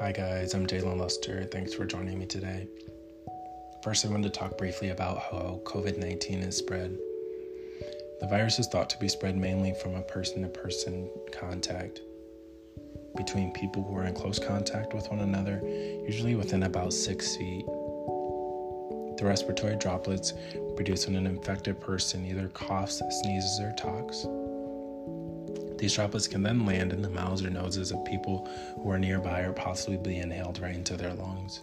Hi, guys, I'm Jalen Luster. Thanks for joining me today. First, I wanted to talk briefly about how COVID 19 is spread. The virus is thought to be spread mainly from a person to person contact between people who are in close contact with one another, usually within about six feet. The respiratory droplets produced when an infected person either coughs, sneezes, or talks. These droplets can then land in the mouths or noses of people who are nearby or possibly be inhaled right into their lungs.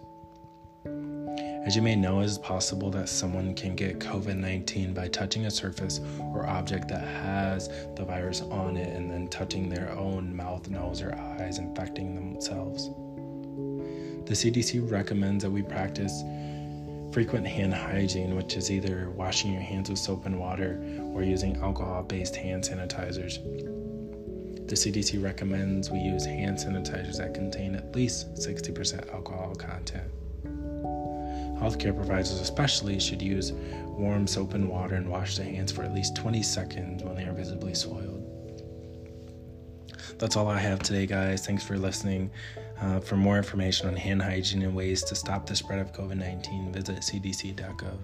As you may know, it is possible that someone can get COVID 19 by touching a surface or object that has the virus on it and then touching their own mouth, nose, or eyes, infecting themselves. The CDC recommends that we practice frequent hand hygiene, which is either washing your hands with soap and water or using alcohol based hand sanitizers. The CDC recommends we use hand sanitizers that contain at least 60% alcohol content. Healthcare providers, especially, should use warm soap and water and wash their hands for at least 20 seconds when they are visibly soiled. That's all I have today, guys. Thanks for listening. Uh, for more information on hand hygiene and ways to stop the spread of COVID 19, visit cdc.gov.